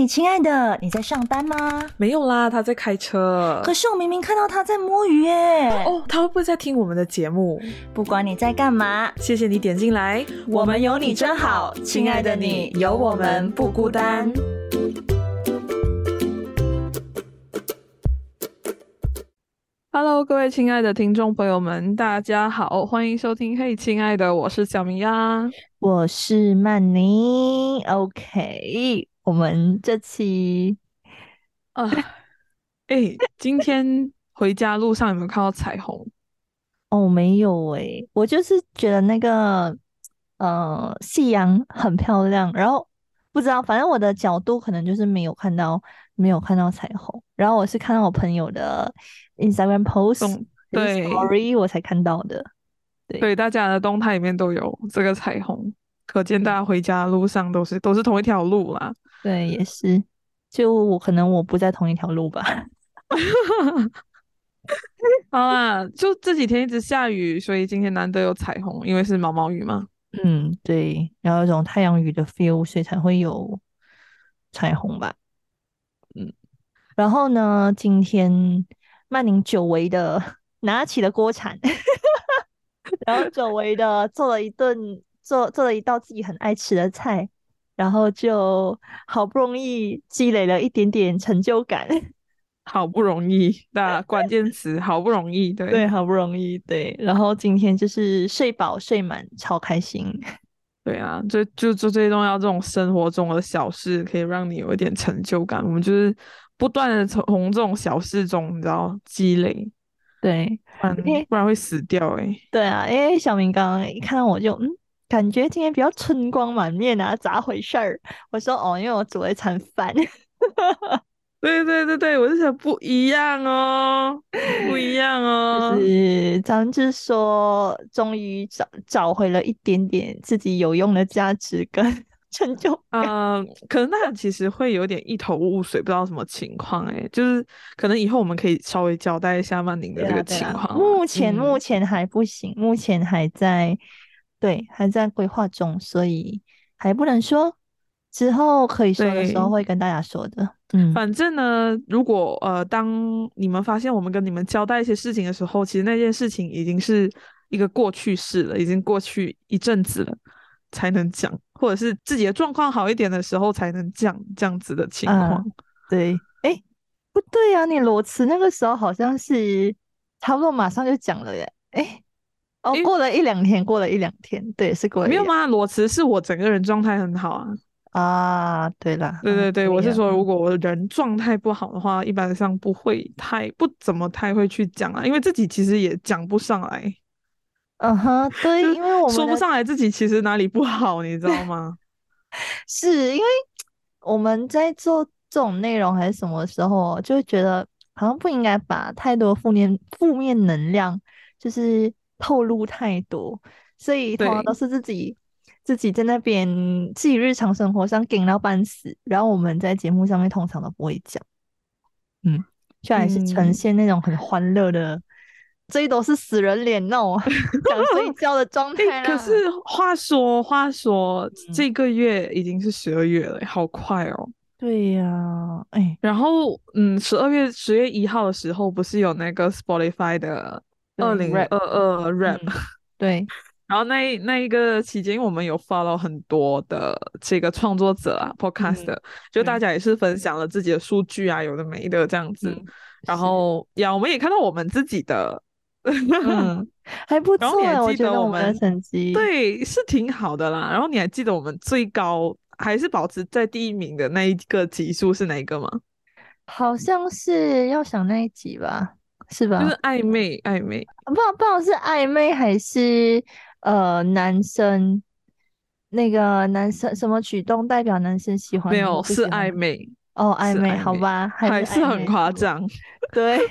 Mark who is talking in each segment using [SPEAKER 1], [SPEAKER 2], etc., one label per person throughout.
[SPEAKER 1] 嘿，亲爱的，你在上班吗？
[SPEAKER 2] 没有啦，他在开车。
[SPEAKER 1] 可是我明明看到他在摸鱼耶。
[SPEAKER 2] 哦，他会不会在听我们的节目？
[SPEAKER 1] 不管你在干嘛，
[SPEAKER 2] 谢谢你点进来。
[SPEAKER 1] 我们有你真好，亲爱的你有我们不孤单。
[SPEAKER 2] Hello，各位亲爱的听众朋友们，大家好，欢迎收听。嘿，亲爱的，我是小明呀，
[SPEAKER 1] 我是曼妮。OK，我们这期
[SPEAKER 2] 啊，哎，今天回家路上有没有看到彩虹？
[SPEAKER 1] 哦，没有哎，我就是觉得那个呃夕阳很漂亮，然后不知道，反正我的角度可能就是没有看到，没有看到彩虹。然后我是看到我朋友的。Instagram post
[SPEAKER 2] 对
[SPEAKER 1] story 我才看到的，
[SPEAKER 2] 对大家的动态里面都有这个彩虹，可见大家回家路上都是都是同一条路啦。
[SPEAKER 1] 对，也是，就我可能我不在同一条路吧。
[SPEAKER 2] 好啦，就这几天一直下雨，所以今天难得有彩虹，因为是毛毛雨嘛。
[SPEAKER 1] 嗯，对，然后有种太阳雨的 feel，所以才会有彩虹吧。嗯，然后呢，今天。曼宁久违的 拿起了锅铲，然后久违的做了一顿做做了一道自己很爱吃的菜，然后就好不容易积累了一点点成就感，
[SPEAKER 2] 好不容易那关键词，好不容易，对
[SPEAKER 1] 对，好不容易，对。然后今天就是睡饱睡满，超开心。
[SPEAKER 2] 对啊，就就做这些重要这种生活中的小事，可以让你有一点成就感。我们就是。不断的从这种小事中，你知道积累，
[SPEAKER 1] 对，
[SPEAKER 2] 不然会死掉哎。
[SPEAKER 1] 对啊，因为小明刚刚一看到我就，嗯，感觉今天比较春光满面啊，咋回事儿？我说哦，因为我煮了一餐饭。
[SPEAKER 2] 对对对对，我就想不一样哦，不一样
[SPEAKER 1] 哦。就是张志说，终于找找回了一点点自己有用的价值跟。成就，
[SPEAKER 2] 嗯，可能那其实会有点一头雾水，不知道什么情况，哎，就是可能以后我们可以稍微交代一下曼宁的这个情况。
[SPEAKER 1] 目前目前还不行，目前还在，对，还在规划中，所以还不能说，之后可以说的时候会跟大家说的。
[SPEAKER 2] 嗯，反正呢，如果呃，当你们发现我们跟你们交代一些事情的时候，其实那件事情已经是一个过去式了，已经过去一阵子了。才能讲，或者是自己的状况好一点的时候才能讲这样子的情况。
[SPEAKER 1] 对，哎，不对呀，你裸辞那个时候好像是差不多马上就讲了耶。哎，哦，过了一两天，过了一两天，对，是过了。
[SPEAKER 2] 没有吗？裸辞是我整个人状态很好啊。
[SPEAKER 1] 啊，对了，
[SPEAKER 2] 对对对，我是说，如果我人状态不好的话，一般上不会太不怎么太会去讲啊，因为自己其实也讲不上来。
[SPEAKER 1] 嗯哼，对，因为我们
[SPEAKER 2] 说不上来自己其实哪里不好，你知道吗？
[SPEAKER 1] 是因为我们在做这种内容还是什么时候，就会觉得好像不应该把太多负面负面能量就是透露太多，所以通常都是自己自己在那边自己日常生活上顶到半死，然后我们在节目上面通常都不会讲，嗯，就还是呈现那种很欢乐的。这都是死人脸那种 想睡觉的状态
[SPEAKER 2] 可是话说话说，这个月已经是十二月了，好快哦。
[SPEAKER 1] 对呀，哎，
[SPEAKER 2] 然后嗯，十二月十月一号的时候，不是有那个 Spotify 的二零二二 Rap？
[SPEAKER 1] 对。
[SPEAKER 2] 然后那那一个期间，我们有 follow 很多的这个创作者啊，Podcast，就大家也是分享了自己的数据啊，有的没的这样子。然后呀，我们也看到我们自己的。
[SPEAKER 1] 嗯，还不错。我
[SPEAKER 2] 记得
[SPEAKER 1] 我们的成绩
[SPEAKER 2] 对是挺好的啦。然后你还记得我们最高还是保持在第一名的那一个级数是哪一个吗？
[SPEAKER 1] 好像是要想那一集吧，是吧？
[SPEAKER 2] 就是暧昧暧昧，
[SPEAKER 1] 不不知道是暧昧还是呃男生那个男生什么举动代表男生喜欢？
[SPEAKER 2] 没有是暧昧
[SPEAKER 1] 哦，暧昧好吧，
[SPEAKER 2] 还是很夸张，
[SPEAKER 1] 对。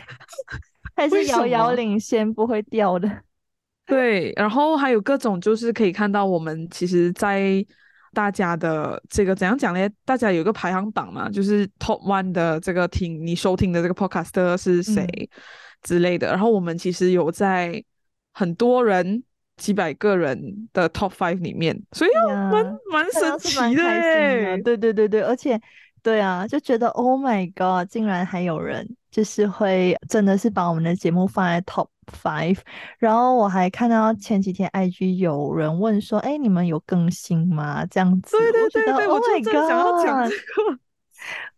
[SPEAKER 1] 还是遥遥领先，不会掉的。
[SPEAKER 2] 对，然后还有各种，就是可以看到我们其实，在大家的这个怎样讲呢？大家有个排行榜嘛，就是 Top One 的这个听你收听的这个 Podcast 是谁之类的。然后我们其实有在很多人几百个人的 Top Five 里面，所以蛮蛮神奇的。
[SPEAKER 1] 对对对对，而且对啊，就觉得 Oh my God，竟然还有人就是会真的是把我们的节目放在 Top Five。然后我还看到前几天 IG 有人问说：“哎，你们有更新吗？”这样子，
[SPEAKER 2] 对对
[SPEAKER 1] 我觉得
[SPEAKER 2] 对对
[SPEAKER 1] ，Oh
[SPEAKER 2] 我就
[SPEAKER 1] my
[SPEAKER 2] 正想要讲这个。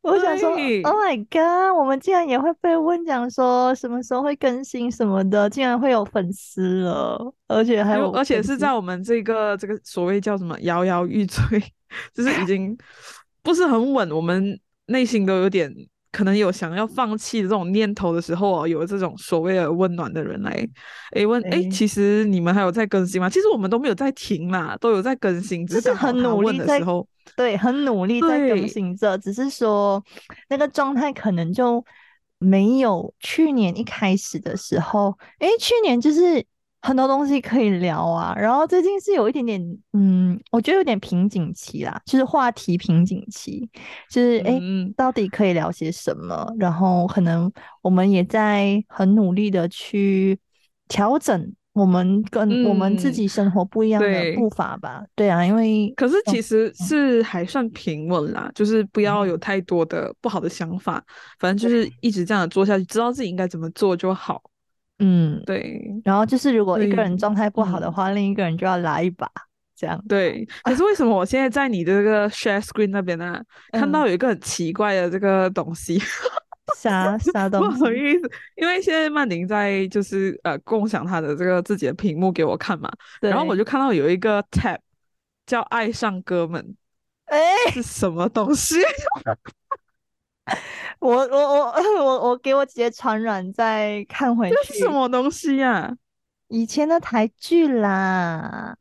[SPEAKER 1] 我想说
[SPEAKER 2] 对
[SPEAKER 1] ，Oh my God，我们竟然也会被问讲说什么时候会更新什么的，竟然会有粉丝了，而且还有
[SPEAKER 2] 而且是在我们这个这个所谓叫什么摇摇欲坠，就是已经 不是很稳，我们内心都有点可能有想要放弃的这种念头的时候哦，有这种所谓的温暖的人来哎问
[SPEAKER 1] 哎，
[SPEAKER 2] 其实你们还有在更新吗？其实我们都没有在停啦，都有在更新，只
[SPEAKER 1] 是很努力在
[SPEAKER 2] 的时候，
[SPEAKER 1] 对，很努力在更新着，只是说那个状态可能就没有去年一开始的时候，哎，去年就是很多东西可以聊啊，然后最近是有一点点，嗯，我觉得有点瓶颈期啦，就是话题瓶颈期，就是哎，
[SPEAKER 2] 嗯，
[SPEAKER 1] 到底可以聊些什么？然后可能我们也在很努力的去调整我们跟我们自
[SPEAKER 2] 嗯
[SPEAKER 1] 己生活不一样的步伐吧。对啊，因为
[SPEAKER 2] 可是
[SPEAKER 1] 嗯
[SPEAKER 2] 其实是还算平稳啦，就是不要有太多的不好的想法，反正就是一直这样做下去，知道自己应该怎么做就好。
[SPEAKER 1] 嗯，
[SPEAKER 2] 对
[SPEAKER 1] 然后就是如果一个人状态不好的
[SPEAKER 2] 嗯
[SPEAKER 1] 话，另一个人就要来一把，这样。
[SPEAKER 2] 对，可是为什么我现在在你的这个 share screen 那边呢、看
[SPEAKER 1] 嗯
[SPEAKER 2] 到有一个很奇怪的这个东西？
[SPEAKER 1] 啥啥
[SPEAKER 2] 不
[SPEAKER 1] 东西？
[SPEAKER 2] 好意思，因为现在曼宁在就是呃共享他的这个自己的屏幕给我看嘛，然后我就看到有一个 tab 叫“爱上哥们
[SPEAKER 1] 哎，”，
[SPEAKER 2] 是什么东西？
[SPEAKER 1] 我我我 我我给我姐姐传染再看回去
[SPEAKER 2] 这是什么东西呀、
[SPEAKER 1] 以前的台剧啦，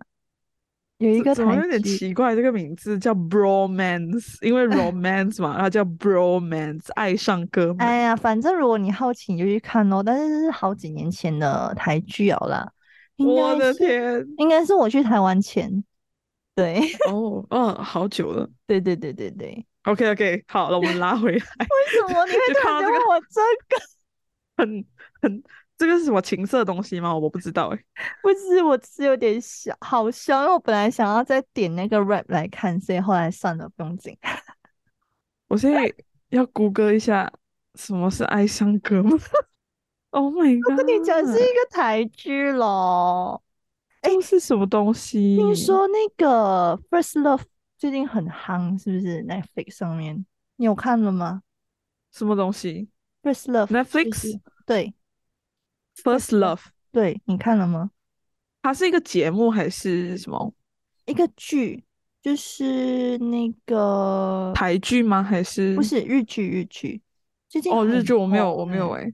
[SPEAKER 1] 有一个台
[SPEAKER 2] 怎么有点，奇怪？这个名字叫 bromance，因为 romance 嘛，它叫 bromance，爱上哥们。
[SPEAKER 1] 哎呀，反正如果你好奇你就去看哦，但是这是好几年前的台剧了啦，应
[SPEAKER 2] 我的天！
[SPEAKER 1] 应该是我去台湾前，对
[SPEAKER 2] 哦，嗯，好久了。
[SPEAKER 1] 对对对对对，
[SPEAKER 2] OK OK，好了，我们拉回来，
[SPEAKER 1] 为什么你会突然
[SPEAKER 2] 就看到这个
[SPEAKER 1] 间问我这个？
[SPEAKER 2] 很很，这个是什么情色东西吗？我不知道哎。
[SPEAKER 1] 不是，我是有点小好笑，因为我本来想要再点那个 rap 来看，所以后来算了，不用紧。
[SPEAKER 2] 我现在要谷歌一下什么是哀伤歌吗。Oh my
[SPEAKER 1] 我
[SPEAKER 2] god！
[SPEAKER 1] 我跟你讲，是一个台剧咯。
[SPEAKER 2] 这是什么东西？
[SPEAKER 1] 听说那个 First Love 最近很夯，是不是？Netflix 上面你有看了吗
[SPEAKER 2] 什么东西
[SPEAKER 1] ？First
[SPEAKER 2] Love？Netflix
[SPEAKER 1] 是对
[SPEAKER 2] First Love，
[SPEAKER 1] 对，你看了吗？
[SPEAKER 2] 它是一个节目还是什么
[SPEAKER 1] 一个剧，就是那个
[SPEAKER 2] 台剧吗？还是
[SPEAKER 1] 不是日剧，日剧最近
[SPEAKER 2] 哦，日
[SPEAKER 1] 很
[SPEAKER 2] 剧我没有，我没有
[SPEAKER 1] 欸
[SPEAKER 2] 哎。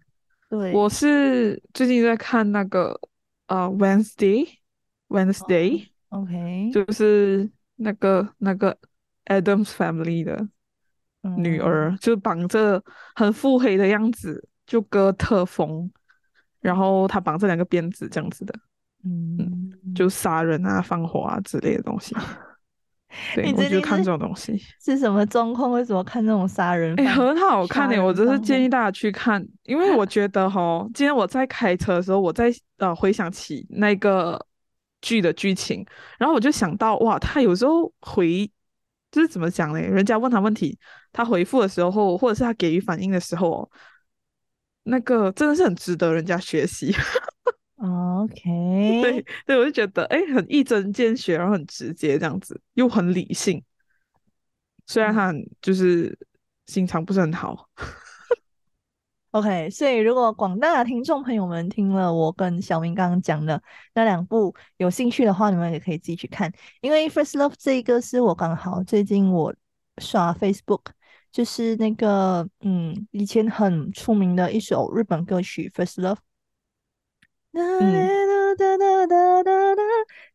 [SPEAKER 1] 对，
[SPEAKER 2] 我是最近在看那个呃 Wednesday Wednesday，、
[SPEAKER 1] OK
[SPEAKER 2] 就是那个那个 Adams Family 的女
[SPEAKER 1] 嗯
[SPEAKER 2] 儿，就绑着很腹黑的样子，就哥特风，然后他绑着两个鞭子这样子的，
[SPEAKER 1] 嗯，
[SPEAKER 2] 就杀人啊、放火啊之类的东西。对，
[SPEAKER 1] 你
[SPEAKER 2] 我就看这种东西。
[SPEAKER 1] 是什么状况？为什么看这种杀人
[SPEAKER 2] 哎、
[SPEAKER 1] 犯？
[SPEAKER 2] 很好看诶、
[SPEAKER 1] 杀人
[SPEAKER 2] 我只是建议大家去看，因为我觉得哈，今天我在开车的时候，我在呃回想起那个剧的剧情，然后我就想到哇，他有时候回就是怎么讲呢？人家问他问题，他回复的时候，或者是他给予反应的时候哦，那个真的是很值得人家学习。
[SPEAKER 1] OK，
[SPEAKER 2] 对对，我就觉得哎，很一针见血，然后很直接这样子，又很理性。虽然他很就是心肠不是很好。
[SPEAKER 1] OK，所以如果广大的听众朋友们听了我跟小明刚刚讲的那两部，有兴趣的话，你们也可以自己去看。因为《First Love》这一个是我刚好最近我刷 Facebook，就是那个嗯以前很出名的一首日本歌曲《First Love》。哒哒哒哒哒哒哒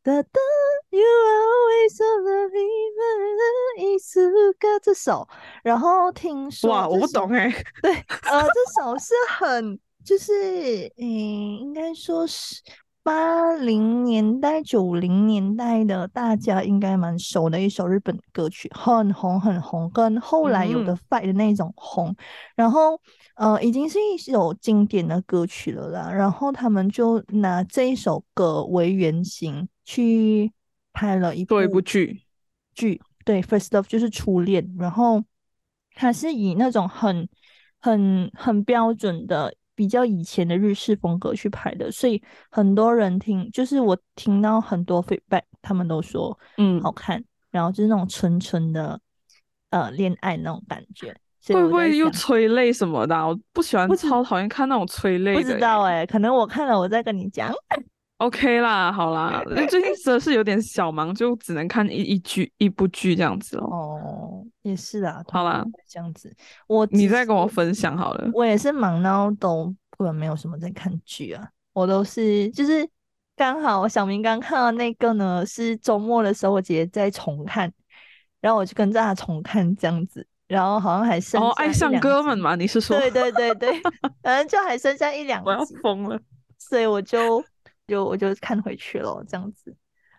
[SPEAKER 1] 哒哒，You are always on my mind。一 g o 这首，然后听说
[SPEAKER 2] 哇，我不懂哎，
[SPEAKER 1] 对，呃，这首是很，就是嗯，应该说是。八零年代、九零年代的，大家应该蛮熟的一首日本歌曲，很红很红，跟后来有的
[SPEAKER 2] 嗯
[SPEAKER 1] Fight 的那种红，然后，呃，已经是一首经典的歌曲了啦。然后他们就拿这一首歌为原型去拍了一
[SPEAKER 2] 做一
[SPEAKER 1] 部
[SPEAKER 2] 部剧，
[SPEAKER 1] 剧，对，First Love 就是初恋，然后它是以那种很很很标准的。比较以前的日式风格去拍的，所以很多人听，就是我听到很多 feedback，他们都说嗯好看，然后就是那种纯纯的呃恋爱那种感觉。
[SPEAKER 2] 会不会又催泪什么的？我不喜欢，超讨厌看那种催泪的。
[SPEAKER 1] 不知道哎，可能我看了，我再跟你讲。
[SPEAKER 2] OK 啦，好啦，最近真的是有点小忙，就只能看一一剧一部剧这样子哦。
[SPEAKER 1] 哦，也是啊，
[SPEAKER 2] 好啦，
[SPEAKER 1] 这样子，我
[SPEAKER 2] 你再跟我分享好了。
[SPEAKER 1] 我也是忙到都根本没有什么在看剧啊，我都是就是刚好小明刚看到那个呢，是周末的时候我姐姐在重看，然后我就跟着她重看这样子，然后好像还剩哦
[SPEAKER 2] 爱上哥们嘛，你是说？
[SPEAKER 1] 对对对对，反正就还剩下一两集，
[SPEAKER 2] 我要疯了，
[SPEAKER 1] 所以我就。就我就看回去了，这样子，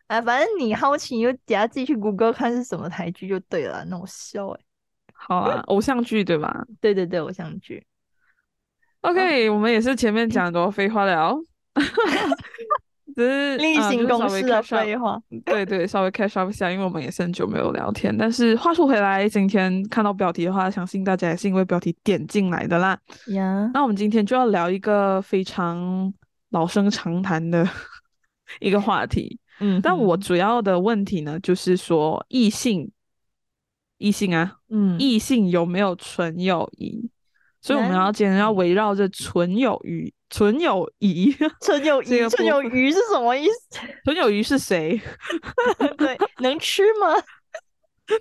[SPEAKER 1] 哎，反正你好奇，你就等下自己去谷歌看是什么台剧就对了。那我笑哎，
[SPEAKER 2] 好啊，偶像剧对吧？
[SPEAKER 1] 对对对，偶像剧。
[SPEAKER 2] OK，我们也是前面讲很多废话了，只是
[SPEAKER 1] 例行公事的废话。
[SPEAKER 2] 对对，稍微 catch up 一下，因为我们也是很久没有聊天。但是话说回来，今天看到标题的话，相信大家也是因为标题点进来的啦。
[SPEAKER 1] 呀，
[SPEAKER 2] 那我们今天就要聊一个非常。老生常谈的 一个话题，
[SPEAKER 1] 嗯，
[SPEAKER 2] 但我主要的问题呢，就是说异性，异性啊，
[SPEAKER 1] 嗯，
[SPEAKER 2] 异性有没有纯友谊？所以我们要今天要围绕着纯友谊，纯友谊，
[SPEAKER 1] 纯友谊，纯友谊是什么意思？
[SPEAKER 2] 纯友谊是谁？
[SPEAKER 1] 对，能吃吗？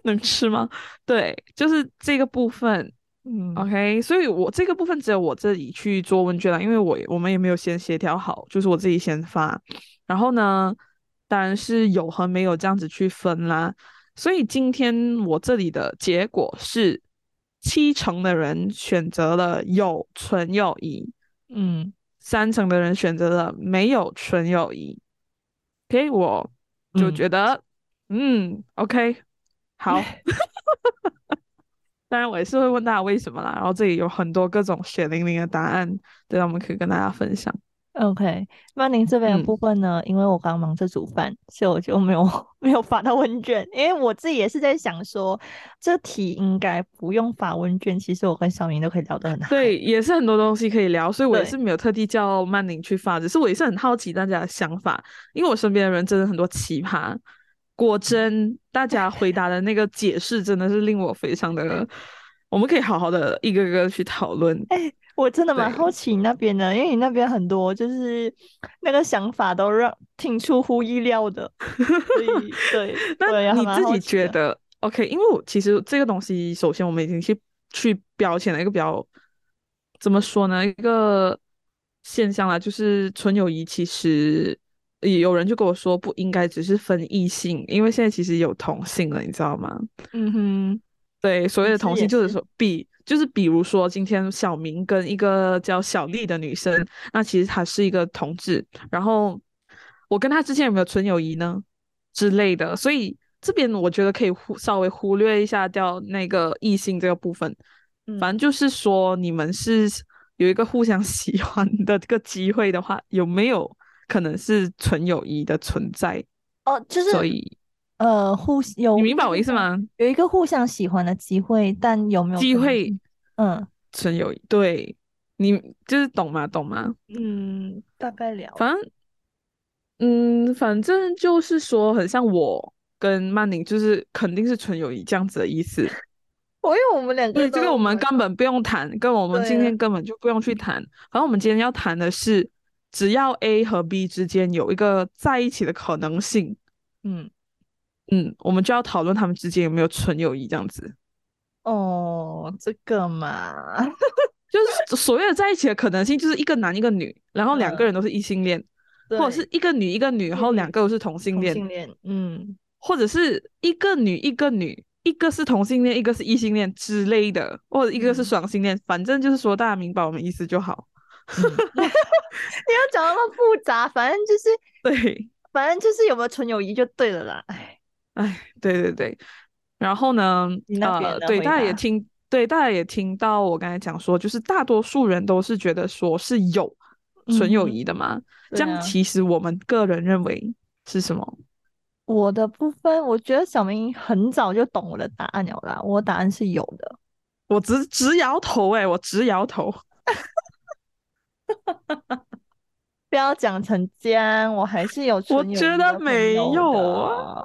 [SPEAKER 2] 能吃吗？对，就是这个部分。
[SPEAKER 1] 嗯
[SPEAKER 2] ，OK，所以我这个部分只有我自己去做问卷了，因为我我们也没有先协调好，就是我自己先发，然后呢，当然是有和没有这样子去分啦。所以今天我这里的结果是七成的人选择了有纯友谊，
[SPEAKER 1] 嗯，
[SPEAKER 2] 三成的人选择了没有纯友谊。OK，我就觉得，嗯，OK，好。当然，我也是会问大家为什么啦。然后这里有很多各种血淋淋的答案，对，我们可以跟大家分享。
[SPEAKER 1] OK，那您这边的部分呢？因为我刚忙着煮饭，所以我就没有 没有发到问卷。因为我自己也是在想说，这题应该不用发问卷。其实我跟小明都可以聊得很好。
[SPEAKER 2] 对，也是很多东西可以聊，所以我也是没有特地叫曼宁去发。只是我也是很好奇大家的想法，因为我身边的人真的很多奇葩。果真，大家回答的那个解释真的是令我非常的，我们可以好好的一个个去讨论。
[SPEAKER 1] 哎，我真的蛮好奇你那边的，因为你那边很多就是那个想法都让挺出乎意料的。对，
[SPEAKER 2] 那你自己觉得 OK？因为我其实这个东西，首先我们已经去去标签了一个比较怎么说呢？一个现象啦，就是纯友谊其实。有人就跟我说，不应该只是分异性，因为现在其实有同性了，你知道吗？
[SPEAKER 1] 嗯哼，
[SPEAKER 2] 对，所谓的同性就是说，比就是比如说，今天小明跟一个叫小丽的女生，那其实她是一个同志，然后我跟她之间有没有纯友谊呢之类的？所以这边我觉得可以忽稍微忽略一下掉那个异性这个部分，反正就是说你们是有一个互相 喜欢的这个机会的话，有没有？可能是纯友谊的存在
[SPEAKER 1] 哦，就是
[SPEAKER 2] 所以
[SPEAKER 1] 呃，互有
[SPEAKER 2] 你明白我意思吗？
[SPEAKER 1] 有一个互相喜欢的机会，但有没有
[SPEAKER 2] 机会？
[SPEAKER 1] 嗯，
[SPEAKER 2] 纯友谊，对你就是懂吗？懂吗？
[SPEAKER 1] 嗯，大概了。
[SPEAKER 2] 反正，嗯，反正就是说，很像我跟曼宁，就是肯定是纯友谊这样子的意思。
[SPEAKER 1] 我因为我们两个，
[SPEAKER 2] 对这个我们根本不用谈，跟我们今天根本就不用去谈。反正我们今天要谈的是。只要 A 和 B 之间有一个在一起的可能性，
[SPEAKER 1] 嗯。
[SPEAKER 2] 嗯，我们就要讨论他们之间有没有纯友谊这样子。
[SPEAKER 1] 哦，这个嘛，
[SPEAKER 2] 就是所谓的在一起的可能性，就是一个男一个女，然后两个人都是异性恋，或者是一个女一个女，然后两个都是同性恋，
[SPEAKER 1] 同性恋，嗯，
[SPEAKER 2] 或者是一个女一个女，一个是同性恋，一个是异性恋之类的，或者一个是双性恋，反正就是说大家明白我们意思就好。
[SPEAKER 1] 你要讲那么复杂，反正就是
[SPEAKER 2] 对，
[SPEAKER 1] 反正就是有没有纯友谊就对了啦。哎
[SPEAKER 2] 哎，对对对。然后呢，呃，对，大家也听，对，大家也听到我刚才讲说，就是大多数人都是觉得说是有纯友谊的嘛。这样其实我们个人认为是什么？
[SPEAKER 1] 我的部分，我觉得小明很早就懂我的答案了啦。我答案是有的。
[SPEAKER 2] 我直直摇头哎、我直摇头。
[SPEAKER 1] 不要讲成这样，我还是有
[SPEAKER 2] 我
[SPEAKER 1] 纯友
[SPEAKER 2] 觉得没
[SPEAKER 1] 友
[SPEAKER 2] 有啊，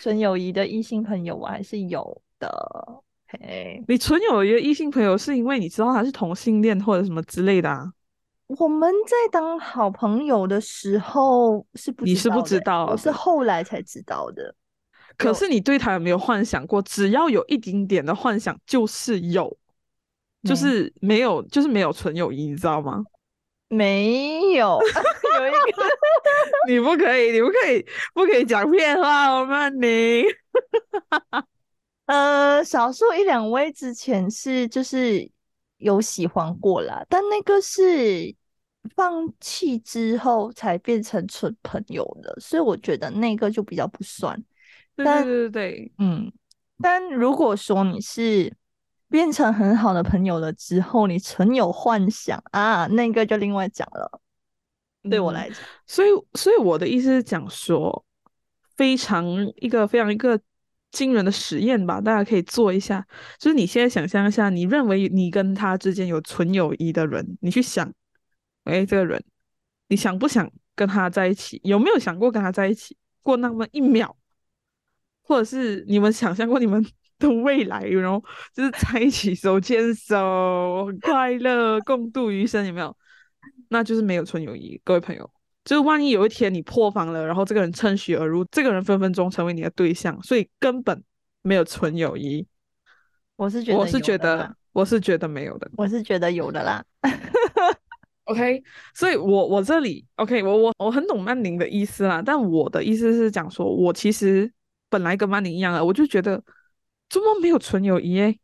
[SPEAKER 1] 纯友谊的异性朋友我还是有的。嘿，
[SPEAKER 2] 你纯友谊的异性朋友，是因为你知道他是同性恋或者什么之类的啊？
[SPEAKER 1] 我们在当好朋友的时候是不
[SPEAKER 2] 你是不
[SPEAKER 1] 知道的
[SPEAKER 2] 知道
[SPEAKER 1] 我是后来才知道的。
[SPEAKER 2] 可是你对他有没有幻想过？只要有一丁点的幻想，就是有，就是没有，就是没有纯友谊，你知道吗？
[SPEAKER 1] 没有，有一个
[SPEAKER 2] 你不可以，你不可以，不可以讲骗话，我曼宁。
[SPEAKER 1] 呃，少数一两位之前是就是有喜欢过啦，但那个是放弃之后才变成纯朋友的，所以我觉得那个就比较不算。
[SPEAKER 2] 对
[SPEAKER 1] 但
[SPEAKER 2] 对对对
[SPEAKER 1] 嗯，但如果说你是变成很好的朋友了之后，你存有幻想啊，那个就另外讲了。对我
[SPEAKER 2] 嗯
[SPEAKER 1] 来讲，
[SPEAKER 2] 所以，所以我的意思是讲说，非常一个非常一个惊人的实验吧，大家可以做一下。就是你现在想象一下，你认为你跟他之间有纯友谊的人，你去想，哎，这个人，你想不想跟他在一起？有没有想过跟他在一起过那么一秒？或者是你们想象过你们 的未来，然后就是在一起手牵手，很快乐，共度余生，有没有？那就是没有纯友谊，各位朋友。就是万一有一天你破防了，然后这个人趁虚而入，这个人分分钟成为你的对象，所以根本没有纯友谊。
[SPEAKER 1] 我是觉得
[SPEAKER 2] 我是觉得，我是觉得没有的。
[SPEAKER 1] 我是觉得有的啦。
[SPEAKER 2] OK，所以我我这里 OK，我我我很懂曼宁的意思啦，但我的意思是讲说，我其实本来跟曼宁一样的，我就觉得怎么没有纯友谊诶，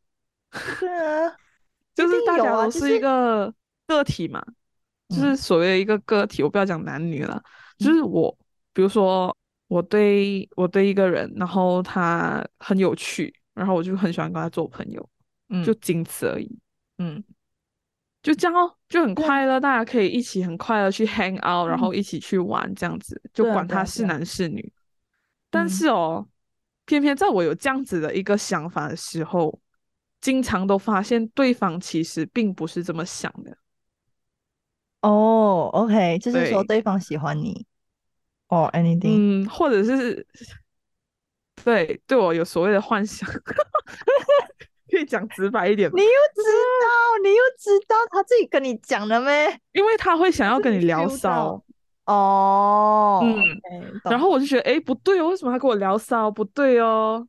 [SPEAKER 1] 对啊，
[SPEAKER 2] 就是大家都是一个个体嘛，就是
[SPEAKER 1] 嗯
[SPEAKER 2] 所谓的一个个体，我不要讲男女了，就是我，比如说我对我对一个人，然后他很有趣，然后我就很喜欢跟他做朋友，
[SPEAKER 1] 嗯。
[SPEAKER 2] 就仅此而已，
[SPEAKER 1] 嗯。
[SPEAKER 2] 就这样哦，就很快乐，大家可以一起很快乐去 hang out，然后
[SPEAKER 1] 嗯。
[SPEAKER 2] 一起去玩，这样子，就管他是男是女。但
[SPEAKER 1] 嗯。
[SPEAKER 2] 是哦，偏偏在我有这样子的一个想法的时候，经常都发现对方其实并不是这么想的。
[SPEAKER 1] 哦，OK，就是说
[SPEAKER 2] 对
[SPEAKER 1] 对方喜欢你，or anything。
[SPEAKER 2] 嗯，或者是对对我有所谓的幻想，可以讲直白一点吗
[SPEAKER 1] 你又知道，你又知道他自己跟你讲了没？
[SPEAKER 2] 因为他会想要跟你聊骚
[SPEAKER 1] 到，哦，
[SPEAKER 2] 嗯然后我就觉得，哎，不对哦，为什么他跟我聊骚？不对哦，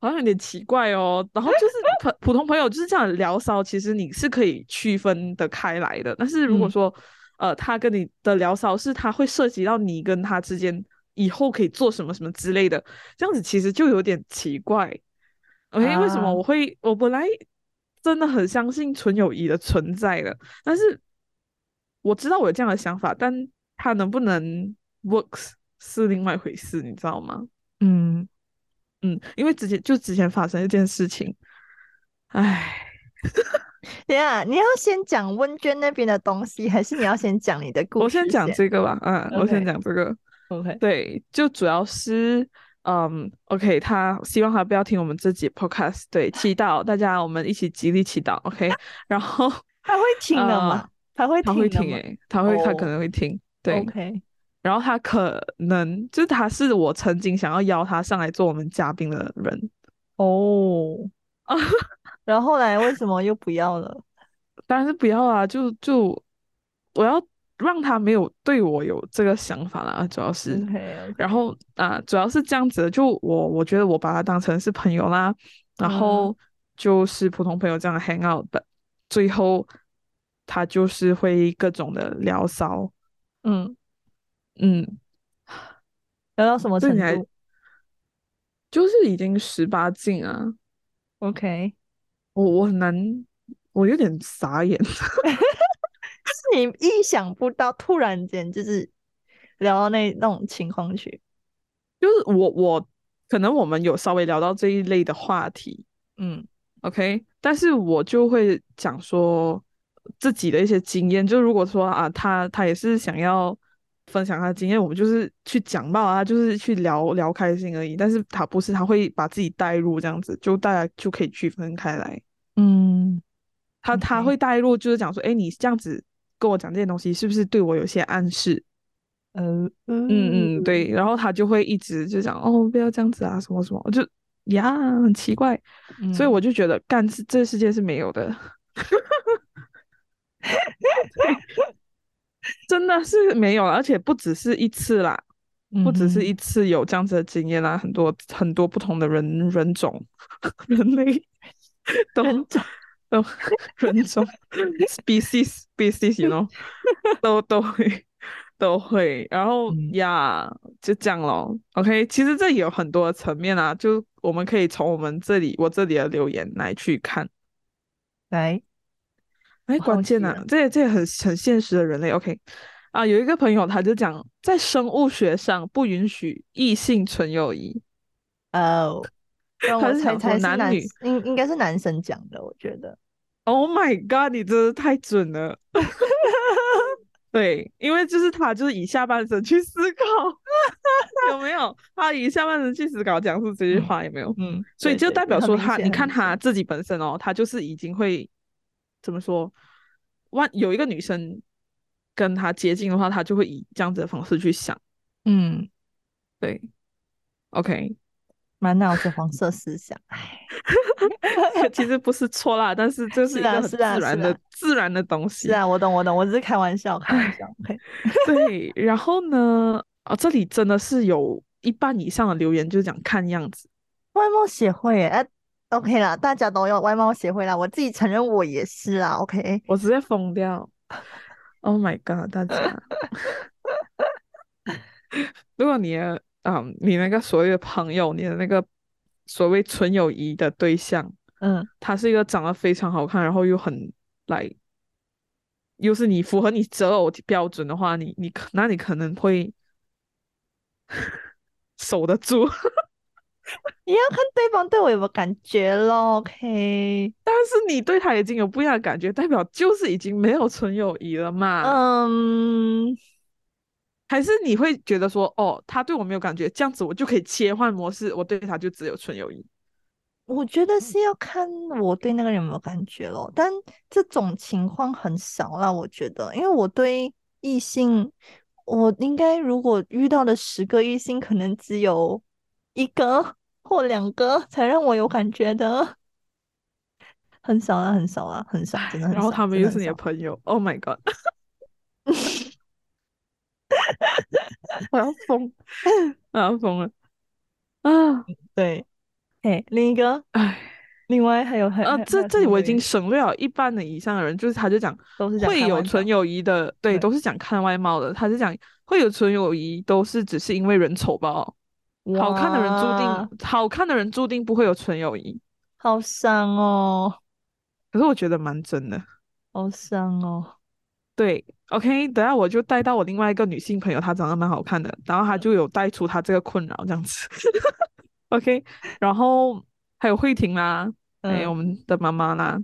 [SPEAKER 2] 好像有点奇怪哦。然后就是普普通朋友就是这样聊骚，其实你是可以区分的开来的。但是如果
[SPEAKER 1] 嗯
[SPEAKER 2] 说，呃，他跟你的聊骚是他会涉及到你跟他之间以后可以做什么什么之类的，这样子其实就有点奇怪。OK，、为什么
[SPEAKER 1] 啊
[SPEAKER 2] 我会？我本来真的很相信纯友谊的存在的，但是我知道我有这样的想法，但它能不能 works 是另外一回事，你知道吗？
[SPEAKER 1] 嗯，
[SPEAKER 2] 嗯，因为之前就之前发生一件事情，唉，
[SPEAKER 1] 等下你要先讲问卷那边的东西，还是你要先讲你的故事？
[SPEAKER 2] 我先讲这个吧，嗯，我先讲这个
[SPEAKER 1] ，，OK，
[SPEAKER 2] 对，就主要是。嗯，OK，他希望他不要听我们这集 Podcast，对，祈祷大家我们一起极力祈祷，OK，然后
[SPEAKER 1] 他会听的吗
[SPEAKER 2] 呃？
[SPEAKER 1] 他会
[SPEAKER 2] 他会
[SPEAKER 1] 听
[SPEAKER 2] 他会他可
[SPEAKER 1] 哦
[SPEAKER 2] 能会听，对
[SPEAKER 1] ，？OK，
[SPEAKER 2] 然后他可能就是他是我曾经想要邀他上来做我们嘉宾的人，
[SPEAKER 1] 哦，然后后来为什么又不要了？
[SPEAKER 2] 当然是不要啊，就就我要让他没有对我有这个想法啦，主要是。然后啊、主要是这样子的，就我我觉得我把他当成是朋友啦，然后就是普通朋友这样 hang out 的，最后他就是会各种的聊骚，
[SPEAKER 1] 嗯，
[SPEAKER 2] 嗯，
[SPEAKER 1] 聊到什么程度
[SPEAKER 2] 就是已经十八禁啊
[SPEAKER 1] ，？OK，
[SPEAKER 2] 我我很难，我有点傻眼。
[SPEAKER 1] 是你意想不到，突然间就是聊到那那种情况去。
[SPEAKER 2] 就是我我可能我们有稍微聊到这一类的话题
[SPEAKER 1] 嗯
[SPEAKER 2] ，OK，但是我就会讲说自己的一些经验，就如果说啊，他他也是想要分享他的经验，我们就是去讲吧啊，就是去聊聊开心而已，但是他不是，他会把自己带入这样子，就大家就可以区分开来。
[SPEAKER 1] 嗯
[SPEAKER 2] 他他会带入，就是讲说，哎，你这样子跟我讲这些东西，是不是对我有些暗示？
[SPEAKER 1] 呃
[SPEAKER 2] 嗯？嗯，对，然后他就会一直就讲，哦，不要这样子啊，什么什么，我就呀，很奇怪，所以
[SPEAKER 1] 嗯。
[SPEAKER 2] 我就觉得，干是这世界是没有的，真的是没有，而且不只是一次啦，不只是
[SPEAKER 1] 嗯
[SPEAKER 2] 一次有这样子的经验啦，很多很多不同的人人种 人类都都人种 species species，you know 都都会都会，然后
[SPEAKER 1] 嗯。
[SPEAKER 2] 呀就这样咯。OK，其实这也有很多层面啊，就我们可以从我们这里我这里的留言来去看。
[SPEAKER 1] 来，
[SPEAKER 2] 哎，关键啊
[SPEAKER 1] 奇了，
[SPEAKER 2] 这也这也很很现实的人类。OK，啊，有一个朋友他就讲，在生物学上不允许异性纯友谊。
[SPEAKER 1] 哦，
[SPEAKER 2] 他是
[SPEAKER 1] 男
[SPEAKER 2] 男女
[SPEAKER 1] 应应该是男生讲的，我觉得。
[SPEAKER 2] Oh my god！你真的太准了。对，因为就是他就是以下半身去思考，有没有？他以下半身去思考讲述这句
[SPEAKER 1] 嗯
[SPEAKER 2] 话有没有？
[SPEAKER 1] 嗯，
[SPEAKER 2] 所以就代表说他，你看他自己本身哦，他就是已经会怎么说？万有一个女生跟他接近的话，他就会以这样子的方式去想。
[SPEAKER 1] 嗯，
[SPEAKER 2] 对，OK，
[SPEAKER 1] 满脑子黄色思想，唉，
[SPEAKER 2] 其实不是错啦，但是这是
[SPEAKER 1] 是
[SPEAKER 2] 一个自然的、自然的东西。
[SPEAKER 1] 是啊，我懂我懂，我只是开玩笑，开玩笑。
[SPEAKER 2] 对，然后呢，啊，这里真的是有一半以上的留言就是讲看样子，
[SPEAKER 1] 外貌协会耶，哎、o k 啦，大家都有外貌协会啦，我自己承认我也是啊，OK。
[SPEAKER 2] 我直接疯掉。Oh my god！大家，如果你的嗯，你那个所谓的朋友，你的那个所谓纯友谊的对象，
[SPEAKER 1] 嗯，
[SPEAKER 2] 他是一个长得非常好看，然后又很来，又是你符合你择偶标准的话，你你可那你可能会 守得住。
[SPEAKER 1] 也要看对方对我有没有感觉咯 OK。
[SPEAKER 2] 但是你对他已经有不一样的感觉，代表就是已经没有纯友谊了嘛？
[SPEAKER 1] 嗯，
[SPEAKER 2] 还是你会觉得说，哦，他对我没有感觉，这样子我就可以切换模式，我对他就只有纯友谊。
[SPEAKER 1] 我觉得是要看我对那个人有没有感觉咯，但这种情况很少啦，我觉得，因为我对异性，我应该如果遇到的十个异性，可能只有一个或两个才让我有感觉的，很少啊，很少啊，很少，真的很少。
[SPEAKER 2] 然后他们又是你的朋友，Oh my god！我要疯，我要疯了啊！
[SPEAKER 1] 对，嘿，另一个，
[SPEAKER 2] 唉，
[SPEAKER 1] 另外还有还
[SPEAKER 2] 呃，
[SPEAKER 1] 还
[SPEAKER 2] 这这里我已经省略了一半的以上的人，就是他就讲
[SPEAKER 1] 都是讲
[SPEAKER 2] 会有纯友谊的，对，
[SPEAKER 1] 对
[SPEAKER 2] 都是讲看外貌的。他是讲会有纯友谊，都是只是因为人丑吧？好看的人注定，好看的人注定不会有纯友谊。
[SPEAKER 1] 好伤哦，
[SPEAKER 2] 可是我觉得蛮真的。
[SPEAKER 1] 好伤哦。
[SPEAKER 2] 对，OK，等下我就带到我另外一个女性朋友，她长得蛮好看的，然后她就有带出她这个困扰这样子。OK，然后还有慧婷啦，还有我
[SPEAKER 1] 嗯
[SPEAKER 2] 们的妈妈啦，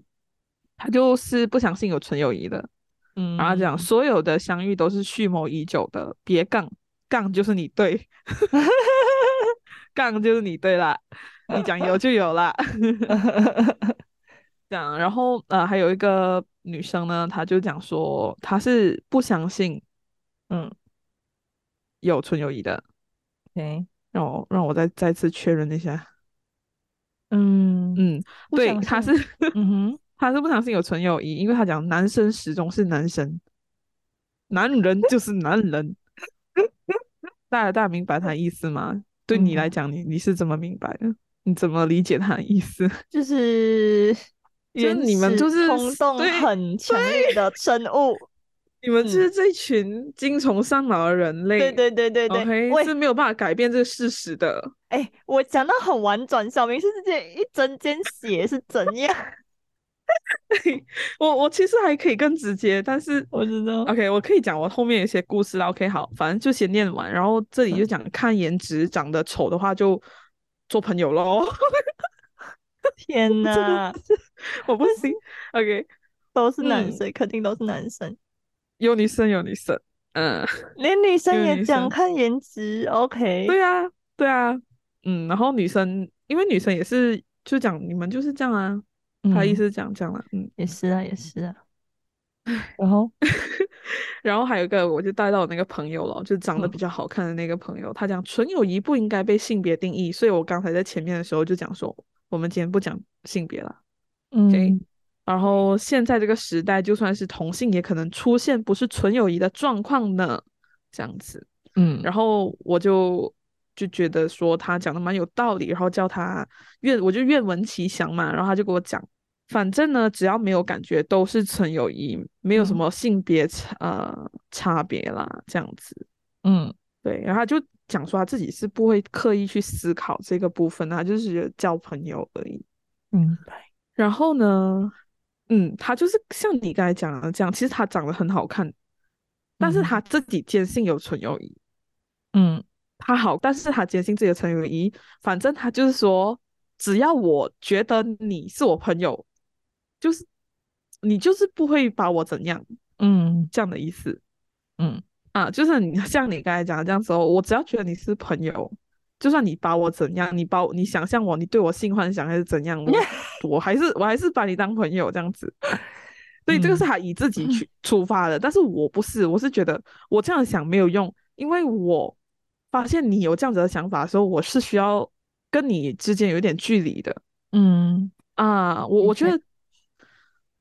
[SPEAKER 2] 她就是不相信有纯友谊的，
[SPEAKER 1] 嗯，
[SPEAKER 2] 然后讲所有的相遇都是蓄谋已久的，别杠，杠就是你对，杠就是你对啦，你讲有就有啦。这样，然后呃，还有一个女生呢，她就讲说她是不相信
[SPEAKER 1] 嗯
[SPEAKER 2] 有纯友谊的，，
[SPEAKER 1] OK，
[SPEAKER 2] 让我让我再再次确认一下，
[SPEAKER 1] 嗯
[SPEAKER 2] 嗯，对，她是
[SPEAKER 1] 嗯哼，
[SPEAKER 2] 她是不相信有纯友谊，因为她讲男生始终是男生，男人就是男人，大家大家明白她的意思吗？对你来
[SPEAKER 1] 嗯
[SPEAKER 2] 讲，你你是怎么明白的？你怎么理解他的意思？
[SPEAKER 1] 就是原
[SPEAKER 2] 你们就是
[SPEAKER 1] 冲动很强烈的生物。
[SPEAKER 2] 你们就是
[SPEAKER 1] 嗯
[SPEAKER 2] 这一群精虫上脑的人类，
[SPEAKER 1] 对对对对对喂
[SPEAKER 2] 是，没有办法改变这个事实的。
[SPEAKER 1] 哎，我讲到很婉转，小明是这一针见血是怎样？
[SPEAKER 2] 我我其实还可以更直接，但是
[SPEAKER 1] 我知道
[SPEAKER 2] ，OK，我可以讲我后面有一些故事啦。OK，好，反正就先念完，然后这
[SPEAKER 1] 嗯
[SPEAKER 2] 里就讲看颜值，长得丑的话就做朋友喽。
[SPEAKER 1] 天哪，
[SPEAKER 2] 我不行，OK，
[SPEAKER 1] 都是男
[SPEAKER 2] 嗯。
[SPEAKER 1] 生，肯定都是男生，
[SPEAKER 2] 有女生有女生，嗯，
[SPEAKER 1] 连女生也讲看颜值，OK，
[SPEAKER 2] 对啊，对啊，嗯，然后女生因为女生也是就讲你们就是这样啊，
[SPEAKER 1] 嗯
[SPEAKER 2] 他意思是讲这样了，嗯。
[SPEAKER 1] 也是啊，也是啊。然后，
[SPEAKER 2] 然后还有一个，我就带到我那个朋友了，就长得
[SPEAKER 1] 嗯
[SPEAKER 2] 比较好看的那个朋友，他讲纯友谊不应该被性别定义，所以我刚才在前面的时候就讲说，我们今天不讲性别了。
[SPEAKER 1] 嗯
[SPEAKER 2] 然后现在这个时代，就算是同性，也可能出现不是纯友谊的状况呢，这样子。
[SPEAKER 1] 嗯，
[SPEAKER 2] 然后我就就觉得说他讲的蛮有道理，然后叫他愿我就愿闻其详嘛，然后他就给我讲，反正呢，只要没有感觉，都是纯友谊，没有什
[SPEAKER 1] 嗯
[SPEAKER 2] 么性别差呃差别啦，这样子。
[SPEAKER 1] 嗯
[SPEAKER 2] 对，然后他就讲说他自己是不会刻意去思考这个部分的，他就是交朋友而已。
[SPEAKER 1] 明白。
[SPEAKER 2] 然后呢，嗯，他就是像你刚才讲的这样，其实他长得很好看，但是
[SPEAKER 1] 嗯
[SPEAKER 2] 他自己坚信有纯友谊。
[SPEAKER 1] 嗯
[SPEAKER 2] 他好，但是他坚信自己的纯友谊，反正他就是说，只要我觉得你是我朋友，就是你就是不会把我怎样
[SPEAKER 1] 嗯。
[SPEAKER 2] 这样的意思。
[SPEAKER 1] 嗯。
[SPEAKER 2] 啊，就是你像你刚才讲的这样子哦，我只要觉得你是朋友，就算你把我怎样，你把我你想象我，你对我性幻想还是怎样，我 我还是我还是把你当朋友这样子。所以这个是他以自己去出发的，但是我不是，我是觉得我这样想没有用，因为我发现你有这样子的想法的时候，我是需要跟你之间有一点距离的
[SPEAKER 1] 嗯
[SPEAKER 2] 啊。我我觉得，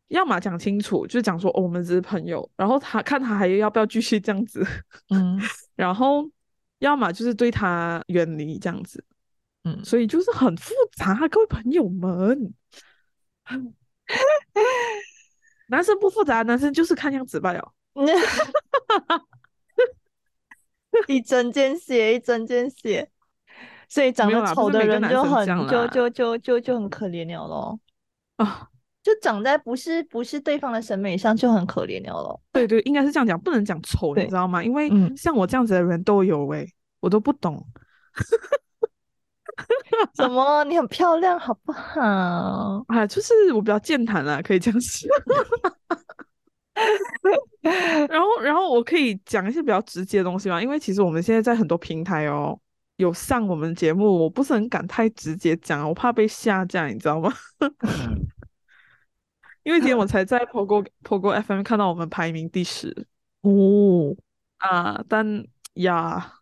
[SPEAKER 2] 要么讲清楚，就是讲说、哦、我们只是朋友，然后他看他还要不要继续这样子，
[SPEAKER 1] 嗯
[SPEAKER 2] 然后要么就是对他远离这样子，
[SPEAKER 1] 嗯，
[SPEAKER 2] 所以就是很复杂，各位朋友们。男生不复杂，男生就是看样子罢了。
[SPEAKER 1] 一针见血，一针见血。所以长得丑的人就很就就就就就很可怜了咯。
[SPEAKER 2] 啊，
[SPEAKER 1] 就长在不是不是对方的审美上就很可怜了咯。
[SPEAKER 2] 对对，应该是这样讲，不能讲丑，你知道吗？因为
[SPEAKER 1] 嗯
[SPEAKER 2] 像我这样子的人都有诶、我都不懂。
[SPEAKER 1] 怎么？你很漂亮，好不好？
[SPEAKER 2] 啊，就是我比较健谈啦，可以这样说。然后，然后我可以讲一些比较直接的东西吗，因为其实我们现在在很多平台哦有上我们节目，我不是很敢太直接讲，我怕被下架，你知道吗？因为今天我才在 Pogo Pogo FM 看到我们排名第十
[SPEAKER 1] 哦，
[SPEAKER 2] 啊，但呀，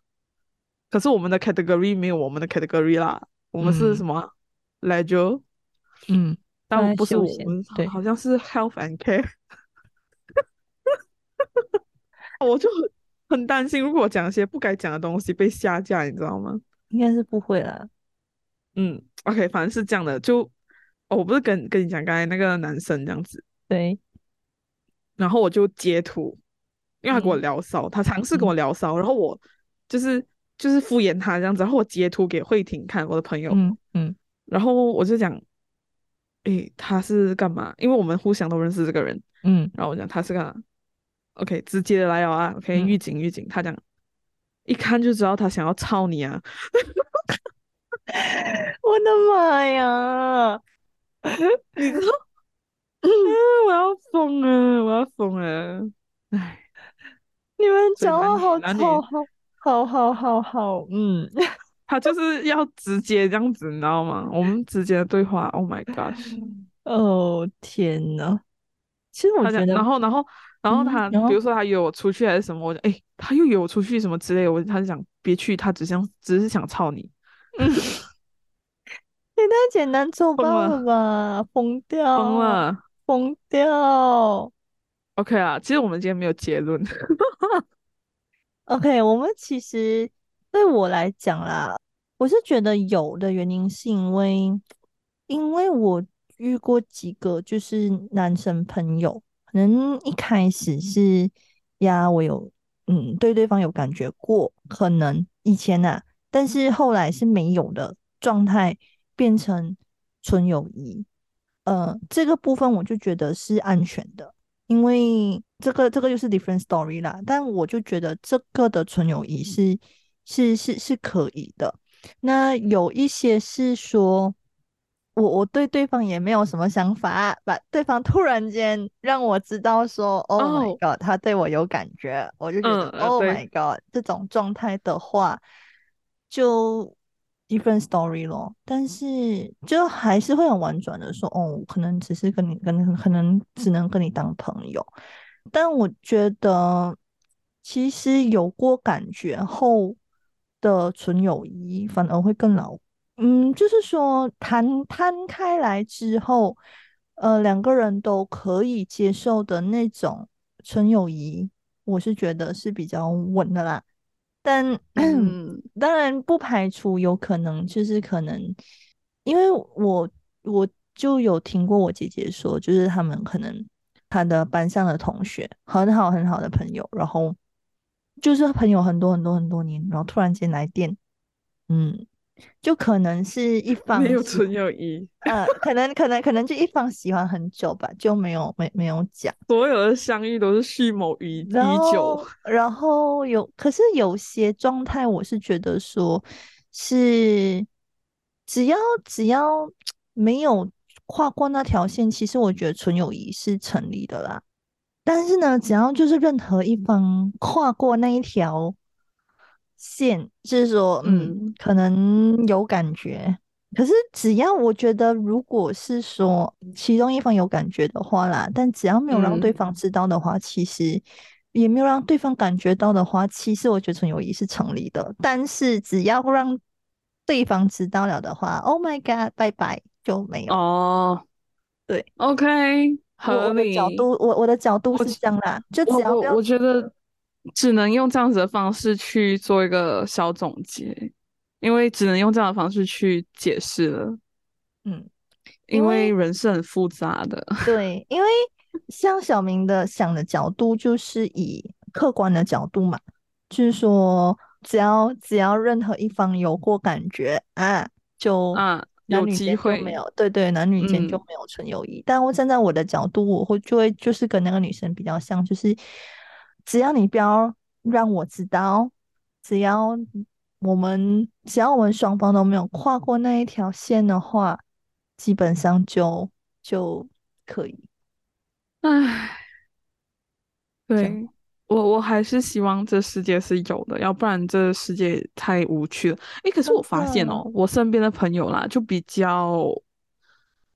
[SPEAKER 2] 可是我们的 category 没有我们的 category 啦，我们是
[SPEAKER 1] 嗯。
[SPEAKER 2] 什么 leisure，
[SPEAKER 1] 嗯，
[SPEAKER 2] 但
[SPEAKER 1] 我们
[SPEAKER 2] 不是我们
[SPEAKER 1] 闲对。
[SPEAKER 2] 好像是 health and care，我就很很担心，如果我讲一些不该讲的东西被下架，你知道吗？
[SPEAKER 1] 应该是不会啦。
[SPEAKER 2] 嗯，OK，反正是这样的，就哦，我不是跟跟你讲刚才那个男生这样子，
[SPEAKER 1] 对，
[SPEAKER 2] 然后我就截图，因为他跟我
[SPEAKER 1] 嗯
[SPEAKER 2] 聊骚，他尝试跟
[SPEAKER 1] 嗯
[SPEAKER 2] 我聊骚，然后我就是就是敷衍他这样子，然后我截图给慧婷看，我的朋友，
[SPEAKER 1] 嗯嗯
[SPEAKER 2] 然后我就讲，诶，他是干嘛？因为我们互相都认识这个人，
[SPEAKER 1] 嗯
[SPEAKER 2] 然后我讲他是干嘛？OK，直接的来了啊，OK，
[SPEAKER 1] 嗯
[SPEAKER 2] 预警预警，他讲一看就知道他想要操你啊，
[SPEAKER 1] 我的妈呀！
[SPEAKER 2] 你知道？啊，我要疯了，我要疯了，哎。
[SPEAKER 1] 你们讲话好吵，好好好好好，嗯，
[SPEAKER 2] 他就是要直接这样子，你知道吗？我们之间的对话，Oh my gosh！
[SPEAKER 1] 哦天呐，其实我
[SPEAKER 2] 讲，
[SPEAKER 1] 觉得，
[SPEAKER 2] 然后，然后，然后
[SPEAKER 1] 嗯
[SPEAKER 2] 他，比如说他约我出去还是什么，我就哎，他又约我出去什么之类的，我他就讲别去，他只想只是想操你，
[SPEAKER 1] 嗯，也太简单粗
[SPEAKER 2] 疯
[SPEAKER 1] 暴
[SPEAKER 2] 了
[SPEAKER 1] 了吧，疯掉，
[SPEAKER 2] 疯，了。
[SPEAKER 1] 疯掉。
[SPEAKER 2] OK 啊，其实我们今天没有结论，
[SPEAKER 1] OK，我们其实对我来讲啦，我是觉得有的原因是因为，因为我遇过几个就是男生朋友，可能一开始是呀，我有嗯对对方有感觉过，可能以前呐、但是后来是没有的状态，变成纯友谊。呃，这个部分我就觉得是安全的。因为这个这个就是 different story 啦，但我就觉得这个的纯友谊是是是是可以的。那有一些是说，我我对对方也没有什么想法，把对方突然间让我知道说，Oh my
[SPEAKER 2] 哦
[SPEAKER 1] god，他对我有感觉，我就觉得 Oh my god，这种状态的话，就 different story 咯。但是就还是会很婉转的说，哦，可能只是跟你跟可能只能跟你当朋友。但我觉得，其实有过感觉后的纯友谊反而会更牢。嗯，就是说谈摊开来之后，呃，两个人都可以接受的那种纯友谊，我是觉得是比较稳的啦。但 当然不排除有可能，就是可能，因为我我就有听过我姐姐说，就是他们可能。他的班上的同学很好很好的朋友，然后就是朋友很多很多很多年，然后突然间来电，嗯，就可能是一 方
[SPEAKER 2] 没有纯友谊，
[SPEAKER 1] 呃，可能可能可能就一方喜欢很久吧，就没有没没有讲，
[SPEAKER 2] 所有的相遇都是蓄谋已已久，
[SPEAKER 1] 然后有，可是有些状态，我是觉得说，是只要只要 没有。跨过那条线，其实我觉得纯友谊是成立的啦。但是呢，只要就是任何一方跨过那一条线，就是说，嗯，可能有感觉。可是只要我觉得，如果是说其中一方有感觉的话啦，但只要没有让对方知道的话，其实也没有让对方感觉到的话，其实我觉得纯友谊是成立的。但是只要让对方知道了的话，Oh my God，拜拜。就没有
[SPEAKER 2] 哦，
[SPEAKER 1] 对
[SPEAKER 2] ，OK，合理。
[SPEAKER 1] 角度，我我的角度是这样啦，就只要
[SPEAKER 2] 我觉得只能用这样子的方式去做一个小总结，因为只能用这样的方式去解释了。嗯，因为人是很复杂的。
[SPEAKER 1] 对，因为像小明的想的角度，就是以客观的角度嘛，就是说，只要只要任何一方有过感觉啊，就
[SPEAKER 2] 啊。
[SPEAKER 1] 男女间就没有，对对，男女间就没有纯友谊。但我站在我的角度，我会就会就是跟那个女生比较像，就是只要你不要让我知道，只要我们只要我们双方都没有跨过那一条线的话，基本上就就可以。
[SPEAKER 2] 唉，对。我我还是希望这世界是有的，要不然这世界太无趣了。诶，可是我发现哦，我身边的朋友啦，就比较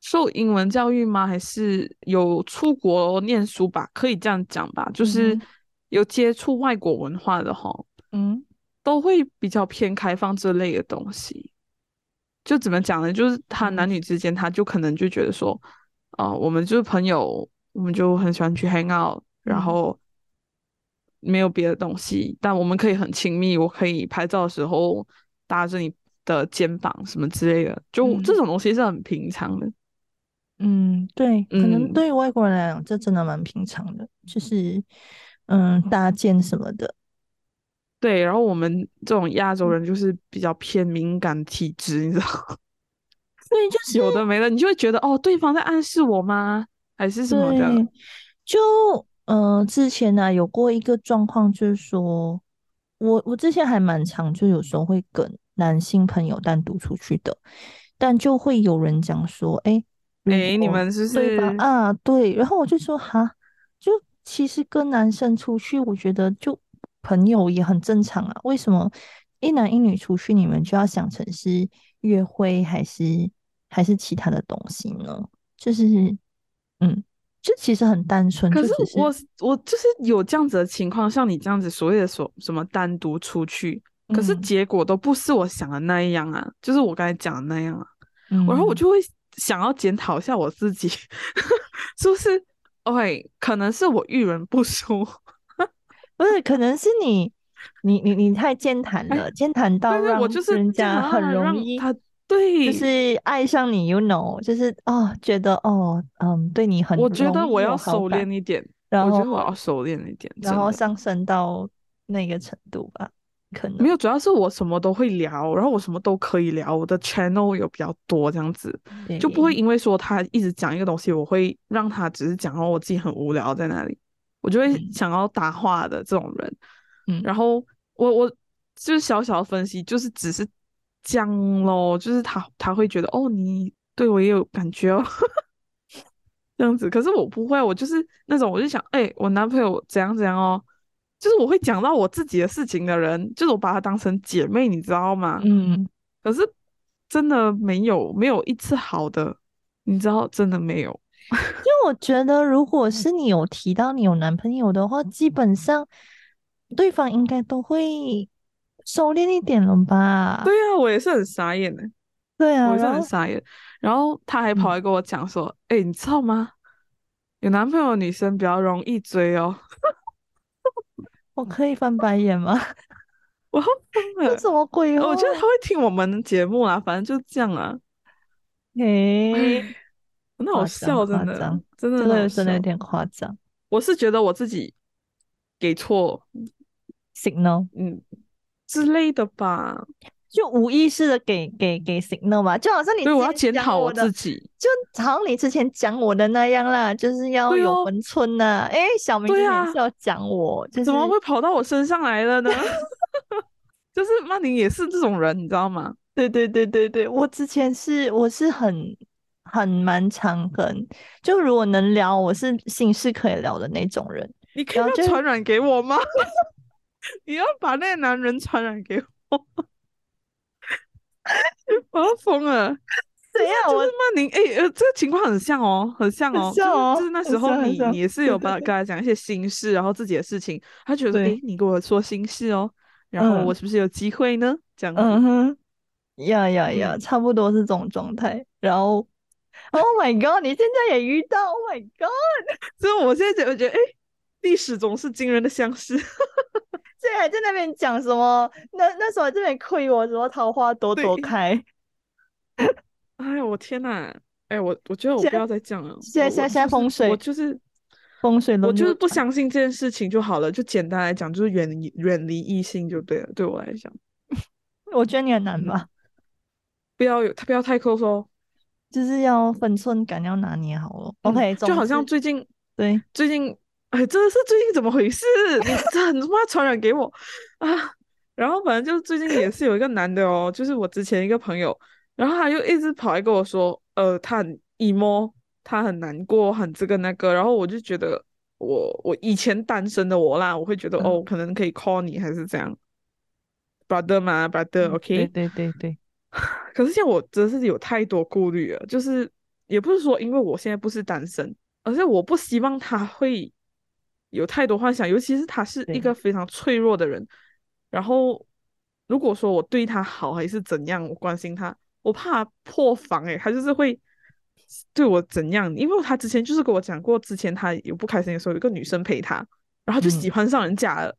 [SPEAKER 2] 受英文教育吗？还是有出国念书吧？可以这样讲吧？就是有接触外国文化的哈，嗯，都会比较偏开放这类的东西。就怎么讲呢？就是他男女之间，他就可能就觉得说，哦，我们就是朋友，我们就很喜欢去 hang out，然后。没有别的东西，但我们可以很亲密。我可以拍照的时候搭着你的肩膀什么之类的，就这种东西是很平常的。
[SPEAKER 1] 嗯，对，可能对于外国人来讲，这真的蛮平常的，就是嗯搭建什么的。
[SPEAKER 2] 对，然后我们这种亚洲人就是比较偏敏感体质，你知道吗？
[SPEAKER 1] 对，就是
[SPEAKER 2] 有的没的，你就会觉得哦，对方在暗示我吗？还是什么的？
[SPEAKER 1] 就。嗯，之前呢有过一个状况，就是说我我之前还蛮常，就有时候会跟男性朋友单独出去的，但就会有人讲说，哎
[SPEAKER 2] 哎，你们是
[SPEAKER 1] 对吧啊，对，然后我就说哈，就其实跟男生出去，我觉得就朋友也很正常啊，为什么一男一女出去，你们就要想成是约会还是还是其他的东西呢？就是嗯。就其实很单纯，
[SPEAKER 2] 可是我我就是有这样子的情况，像你这样子所谓的所什么单独出去，可是结果都不是我想的那样啊，就是我刚才讲的那样啊，然后我就会想要检讨一下我自己，是不是？OK，可能是我遇人不淑，
[SPEAKER 1] 不是，可能是你你你你太健谈了，健谈到让人家很容易
[SPEAKER 2] 他。对，
[SPEAKER 1] 就是爱上你，you know，就是哦，觉得哦，嗯，对你很，
[SPEAKER 2] 我觉得我要收敛一点，然后我觉得我要收敛一点，
[SPEAKER 1] 然后上升到那个程度吧，可能。
[SPEAKER 2] 没有，主要是我什么都会聊，然后我什么都可以聊，我的 channel 有比较多，这样子。就不会因为说他一直讲一个东西，我会让他只是讲，然后我自己很无聊在那里，我就会想要搭话的这种人，嗯，然后我我就是小小的分析，就是只是。讲咯，就是他他会觉得哦，你对我也有感觉哦，这样子。可是我不会，我就是那种，我就想，哎，我男朋友怎样怎样哦，就是我会讲到我自己的事情的人，就是我把他当成姐妹，你知道吗？嗯。可是真的没有没有一次好的，你知道，真的没有。
[SPEAKER 1] 因为我觉得，如果是你有提到你有男朋友的话，基本上对方应该都会收敛一点了吧？
[SPEAKER 2] 对啊，我也是很傻眼的。
[SPEAKER 1] 对啊，
[SPEAKER 2] 我也是很傻眼。然后他还跑
[SPEAKER 1] 嗯
[SPEAKER 2] 来跟我讲说：“哎、你知道吗？有男朋友的女生比较容易追哦。
[SPEAKER 1] 我可以翻白眼吗？”
[SPEAKER 2] 我要疯了
[SPEAKER 1] 这。什么鬼话？
[SPEAKER 2] 我觉得他会听我们的节目啦，反正就这样啊。
[SPEAKER 1] 诶，
[SPEAKER 2] 那好笑，真的真的，
[SPEAKER 1] 真的有点夸张。
[SPEAKER 2] 我是觉得我自己给错
[SPEAKER 1] ，signal
[SPEAKER 2] 嗯之类的吧。
[SPEAKER 1] 就无意识的给给给 signal 嘛，就好像你
[SPEAKER 2] 所以我要检讨我自己。
[SPEAKER 1] 就好像你之前讲我的那样啦，就是要有 分寸呐、诶，小明之
[SPEAKER 2] 对啊
[SPEAKER 1] 前是要讲我，就是
[SPEAKER 2] 怎么会跑到我身上来了呢？就是曼宁也是这种人，你知道吗？
[SPEAKER 1] 对对对对对，我之前是我是很很蛮常跟，就如果能聊，我是心事可以聊的那种人。
[SPEAKER 2] 你可以传染给我吗？你要把那个男人传染给我，我要疯了。
[SPEAKER 1] 怎样？
[SPEAKER 2] 就是
[SPEAKER 1] 我
[SPEAKER 2] 曼宁，哎、呃，这个情况很像哦，很像哦，
[SPEAKER 1] 像哦
[SPEAKER 2] 就是就是那时候你你也是有把 跟他讲一些心事，然后自己的事情，他觉得哎、你跟我说心事哦，然后
[SPEAKER 1] 嗯
[SPEAKER 2] 我是不是有机会呢？这样子，
[SPEAKER 1] 嗯哼，呀呀呀，
[SPEAKER 2] 嗯
[SPEAKER 1] 差不多是这种状态。然后，Oh my god，你现在也遇到？Oh my god，
[SPEAKER 2] 所以我现在觉得，觉得哎，历史总是惊人的相似。
[SPEAKER 1] 现在还在那边讲什么？那那时候还在那边亏我什么桃花朵朵
[SPEAKER 2] 对
[SPEAKER 1] 开。
[SPEAKER 2] 哎呦，我天呐！哎，我我觉得我不要再讲了。
[SPEAKER 1] 现在现在现在风水
[SPEAKER 2] 我就是
[SPEAKER 1] 风水
[SPEAKER 2] 我
[SPEAKER 1] 轮流转
[SPEAKER 2] 就是不相信这件事情就好了。就简单来讲，就是远离远离异性就对了。对我来讲，
[SPEAKER 1] 我觉得你很难吧，
[SPEAKER 2] 不要有他不要太 close 哦。
[SPEAKER 1] 就是要分寸感要拿捏好了。
[SPEAKER 2] 嗯
[SPEAKER 1] OK，
[SPEAKER 2] 就好像最近
[SPEAKER 1] 对，
[SPEAKER 2] 最近，哎，真的是最近怎么回事？你这很他妈传染给我啊！然后反正就最近也是有一个男的哦，就是我之前一个朋友，然后他就一直跑来跟我说，呃，他很 emo，他很难过，很这个那个，然后我就觉得我我以前单身的我啦，我会觉得、
[SPEAKER 1] 嗯
[SPEAKER 2] 哦，可能可以 call 你还是这样，brother 嘛，brother，OK，、
[SPEAKER 1] 嗯对对对对，
[SPEAKER 2] 可是现在我真的是有太多顾虑了，就是也不是说因为我现在不是单身，而是我不希望他会有太多幻想，尤其是他是一个非常脆弱的人。然后如果说我对他好还是怎样，我关心他，我怕破防诶、他就是会对我怎样？因为他之前就是跟我讲过，之前他有不开心的时候，有个女生陪他，然后就喜
[SPEAKER 1] 嗯
[SPEAKER 2] 欢上人家了。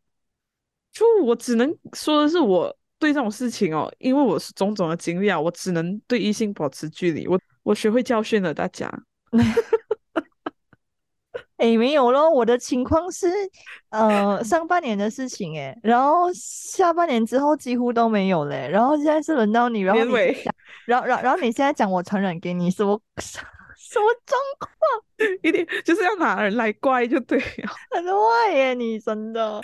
[SPEAKER 2] 就我只能说的是，我对这种事情哦，因为我是种种的经历啊，我只能对异性保持距离。我我学会教训了大家。
[SPEAKER 1] 诶，没有咯，我的情况是，呃，上半年的事情诶，然后下半年之后几乎都没有嘞，然后现在是轮到你，然后你讲，然后然后然后你现在讲我传染给你，什么 什么状况？
[SPEAKER 2] 一定就是要拿人来怪就对了。
[SPEAKER 1] 很坏耶，你真的。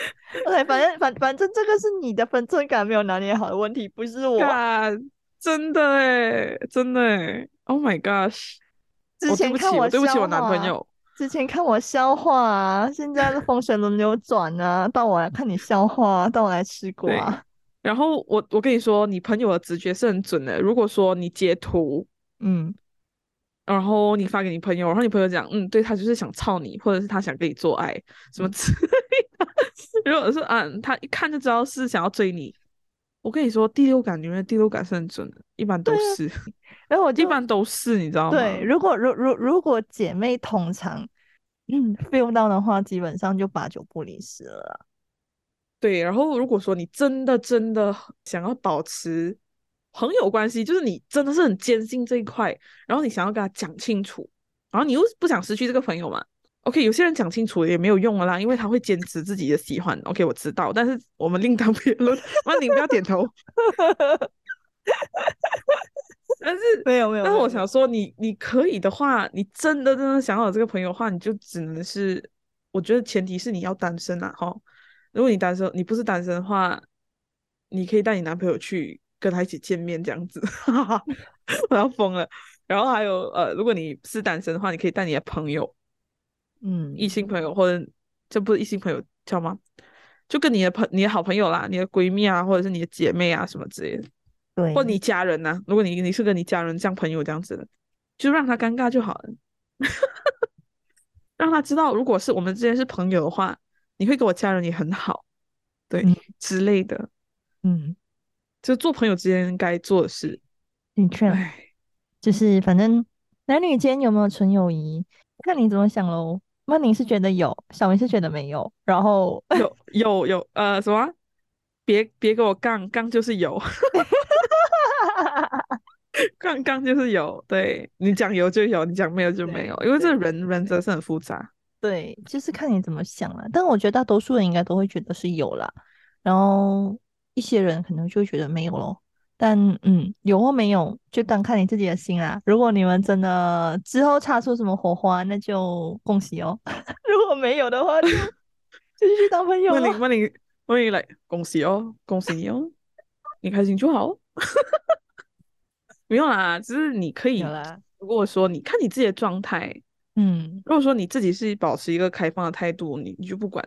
[SPEAKER 1] OK，反正反反正这个是你的分寸感没有拿捏好的问题，不是我。
[SPEAKER 2] 干，真的诶，真的诶 Oh my gosh！
[SPEAKER 1] 之前看笑
[SPEAKER 2] 我对不起我男朋友。
[SPEAKER 1] 之前看我笑话啊，现在是风水轮流转啊，到我来看你笑话啊，到我来吃
[SPEAKER 2] 对
[SPEAKER 1] 瓜。
[SPEAKER 2] 然后我我跟你说，你朋友的直觉是很准的。如果说你截图，
[SPEAKER 1] 嗯，
[SPEAKER 2] 然后你发给你朋友，然后你朋友讲，嗯，对他就是想操你，或者是他想跟你做爱，什么
[SPEAKER 1] 嗯
[SPEAKER 2] 之类的。如果是啊，他一看就知道是想要追你。我跟你说，第六感女人的第六感是很准的，一般都是，
[SPEAKER 1] 然后我
[SPEAKER 2] 一般都是，你知道吗？
[SPEAKER 1] 对，如果如如如果姐妹同场，嗯，feel 到的话，基本上就八九不离十了。
[SPEAKER 2] 对，然后如果说你真的真的想要保持朋友关系，就是你真的是很坚信这一块，然后你想要跟他讲清楚，然后你又不想失去这个朋友嘛？OK，有些人讲清楚也没有用了啦，因为他会坚持自己的喜欢。OK，我知道，但是我们另当别论。妈，你不要点头。但是
[SPEAKER 1] 没有没有，
[SPEAKER 2] 但是我想说你，你可以的话，你真的真的想要有这个朋友的话，你就只能是，我觉得前提是你要单身啊，哈。如果你单身，你不是单身的话，你可以带你男朋友去跟他一起见面，这样子，我要疯了。然后还有呃，如果你是单身的话，你可以带你的朋友，
[SPEAKER 1] 嗯，
[SPEAKER 2] 异性朋友或者这不是异性朋友叫吗？就跟你的朋你的好朋友啦，你的闺蜜啊，或者是你的姐妹啊什么之类的。
[SPEAKER 1] 对，
[SPEAKER 2] 或你家人呢、如果你你是跟你家人像朋友这样子的，就让他尴尬就好了，让他知道，如果是我们之间是朋友的话，你会跟我家人也很好，对、
[SPEAKER 1] 嗯
[SPEAKER 2] 之类的，
[SPEAKER 1] 嗯，
[SPEAKER 2] 就做朋友之间该做的事。
[SPEAKER 1] 的确，就是反正男女间有没有纯友谊，看你怎么想喽。曼宁是觉得有，小明是觉得没有，然后
[SPEAKER 2] 有有有呃什么？别别给我杠杠就是有，杠杠就是有，对你讲有就有，你讲没有就没有，因为这人人真是很复杂。
[SPEAKER 1] 对，就是看你怎么想了。但我觉得大多数人应该都会觉得是有啦，然后一些人可能就会觉得没有咯。但嗯，有或没有，就当看你自己的心啦。如果你们真的之后擦出什么火花，那就恭喜哦。如果没有的话就，就 继续当朋友咯。
[SPEAKER 2] 问你问你问你来，恭喜哦，恭喜你哦，你开心就好。没有啦，只是你可以如果说你看你自己的状态，
[SPEAKER 1] 嗯，
[SPEAKER 2] 如果说你自己是保持一个开放的态度，你你就不管，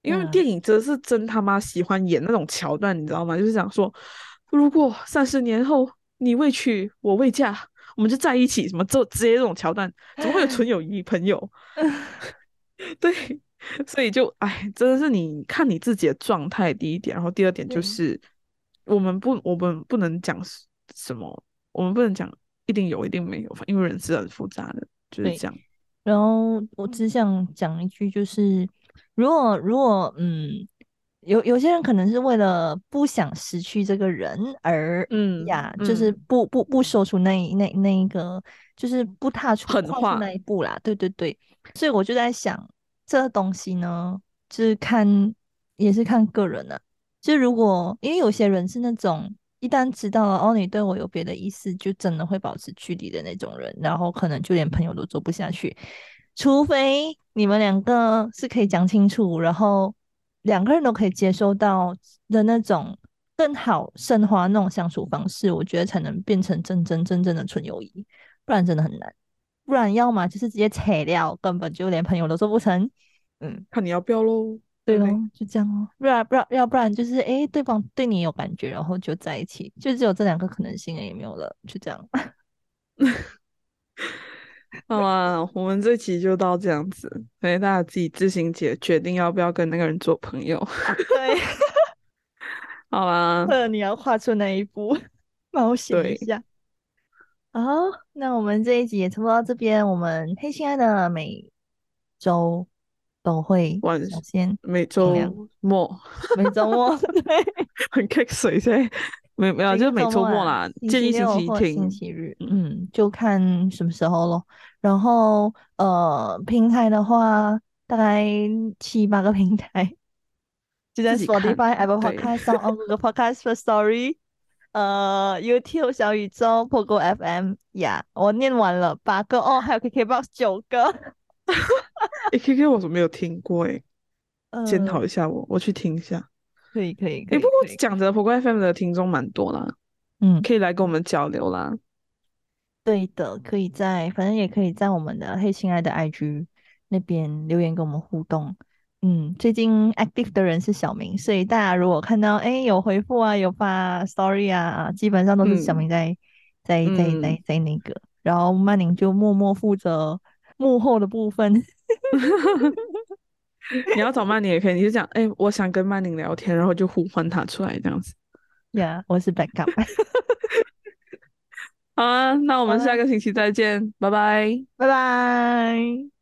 [SPEAKER 2] 因为
[SPEAKER 1] 嗯。
[SPEAKER 2] 电影真的是真他妈喜欢演那种桥段，你知道吗？就是想说，如果三十年后你未娶我未嫁，我们就在一起，什么这直接这种桥段，怎么会有纯友谊朋友？对，所以就哎，真的是你看你自己的状态，第一点，然后第二点就
[SPEAKER 1] 对。
[SPEAKER 2] 是我们不我们不能讲什什么，我们不能讲一定有一定没有，因为人是很复杂的，就是这样。
[SPEAKER 1] 然后我只想讲一句，就是如果如果嗯，有有些人可能是为了不想失去这个人而
[SPEAKER 2] 嗯
[SPEAKER 1] 呀，就是
[SPEAKER 2] 嗯
[SPEAKER 1] 不不不说出那那那一个，就是不踏出
[SPEAKER 2] 狠话
[SPEAKER 1] 跨出那一步啦。对对对，所以我就在想，这东西呢，就是看也是看个人的、就如果因为有些人是那种一旦知道了哦，你对我有别的意思，就真的会保持距离的那种人，然后可能就连朋友都做不下去，除非你们两个是可以讲清楚，然后两个人都可以接受到的那种更好升华那种相处方式，我觉得才能变成真真正正的纯友谊，不然真的很难。不然要么就是直接扯掉，根本就连朋友都做不成。嗯，
[SPEAKER 2] 看你要不要喽。
[SPEAKER 1] 对哦，就这样哦。不然不然要不然就是诶，对方对你有感觉，然后就在一起，就只有这两个可能性了，也没有了，就这样。
[SPEAKER 2] 好啊，我们这期就到这样子，所以大家自己自行决决定要不要跟那个人做朋友。
[SPEAKER 1] 对，
[SPEAKER 2] 好啊，
[SPEAKER 1] 或者你要跨出那一步，冒险一下。好，那我们这一集也差不多到这边。我们黑心爱的每周都会
[SPEAKER 2] 晚
[SPEAKER 1] 表现，
[SPEAKER 2] 每周末
[SPEAKER 1] 每周末对，
[SPEAKER 2] 很 kick 水噻，没没有，就是每周末啦，
[SPEAKER 1] 星
[SPEAKER 2] 建议星
[SPEAKER 1] 期六
[SPEAKER 2] 期听
[SPEAKER 1] 星。期日，嗯，就看什么时候咯。然后呃，平台的话，大概七八个平台，就在 Spotify、Apple
[SPEAKER 2] 对
[SPEAKER 1] Podcast、o n Google Podcast、First Story、呃 YouTube 小宇宙、Pogo FM 呀，我念完了八个哦，还有 KKBox 九个，
[SPEAKER 2] 诶 K K 我怎么没有听过？诶，检讨
[SPEAKER 1] 呃，
[SPEAKER 2] 一下我，我去听一下。
[SPEAKER 1] 可以可以可
[SPEAKER 2] 诶，
[SPEAKER 1] 以，
[SPEAKER 2] 不过讲着 p o g o FM 的听众蛮多啦，
[SPEAKER 1] 嗯，
[SPEAKER 2] 可以来跟我们交流啦。
[SPEAKER 1] 对的，可以在，反正也可以在我们的黑亲爱的 IG 那边留言跟我们互动。嗯，最近 active 的人是小明，所以大家如果看到哎有回复啊，有发 story 啊，基本上都是小
[SPEAKER 2] 嗯
[SPEAKER 1] 明在、在在在
[SPEAKER 2] 嗯
[SPEAKER 1] 在那个，然后曼宁就默默负责幕后的部分。
[SPEAKER 2] 你要找曼宁也可以，你就讲，哎，我想跟曼宁聊天，然后就呼唤他出来这样子。
[SPEAKER 1] Yeah，、我是 backup，
[SPEAKER 2] 好啊，那我们下个星期再见，拜拜。
[SPEAKER 1] 拜拜。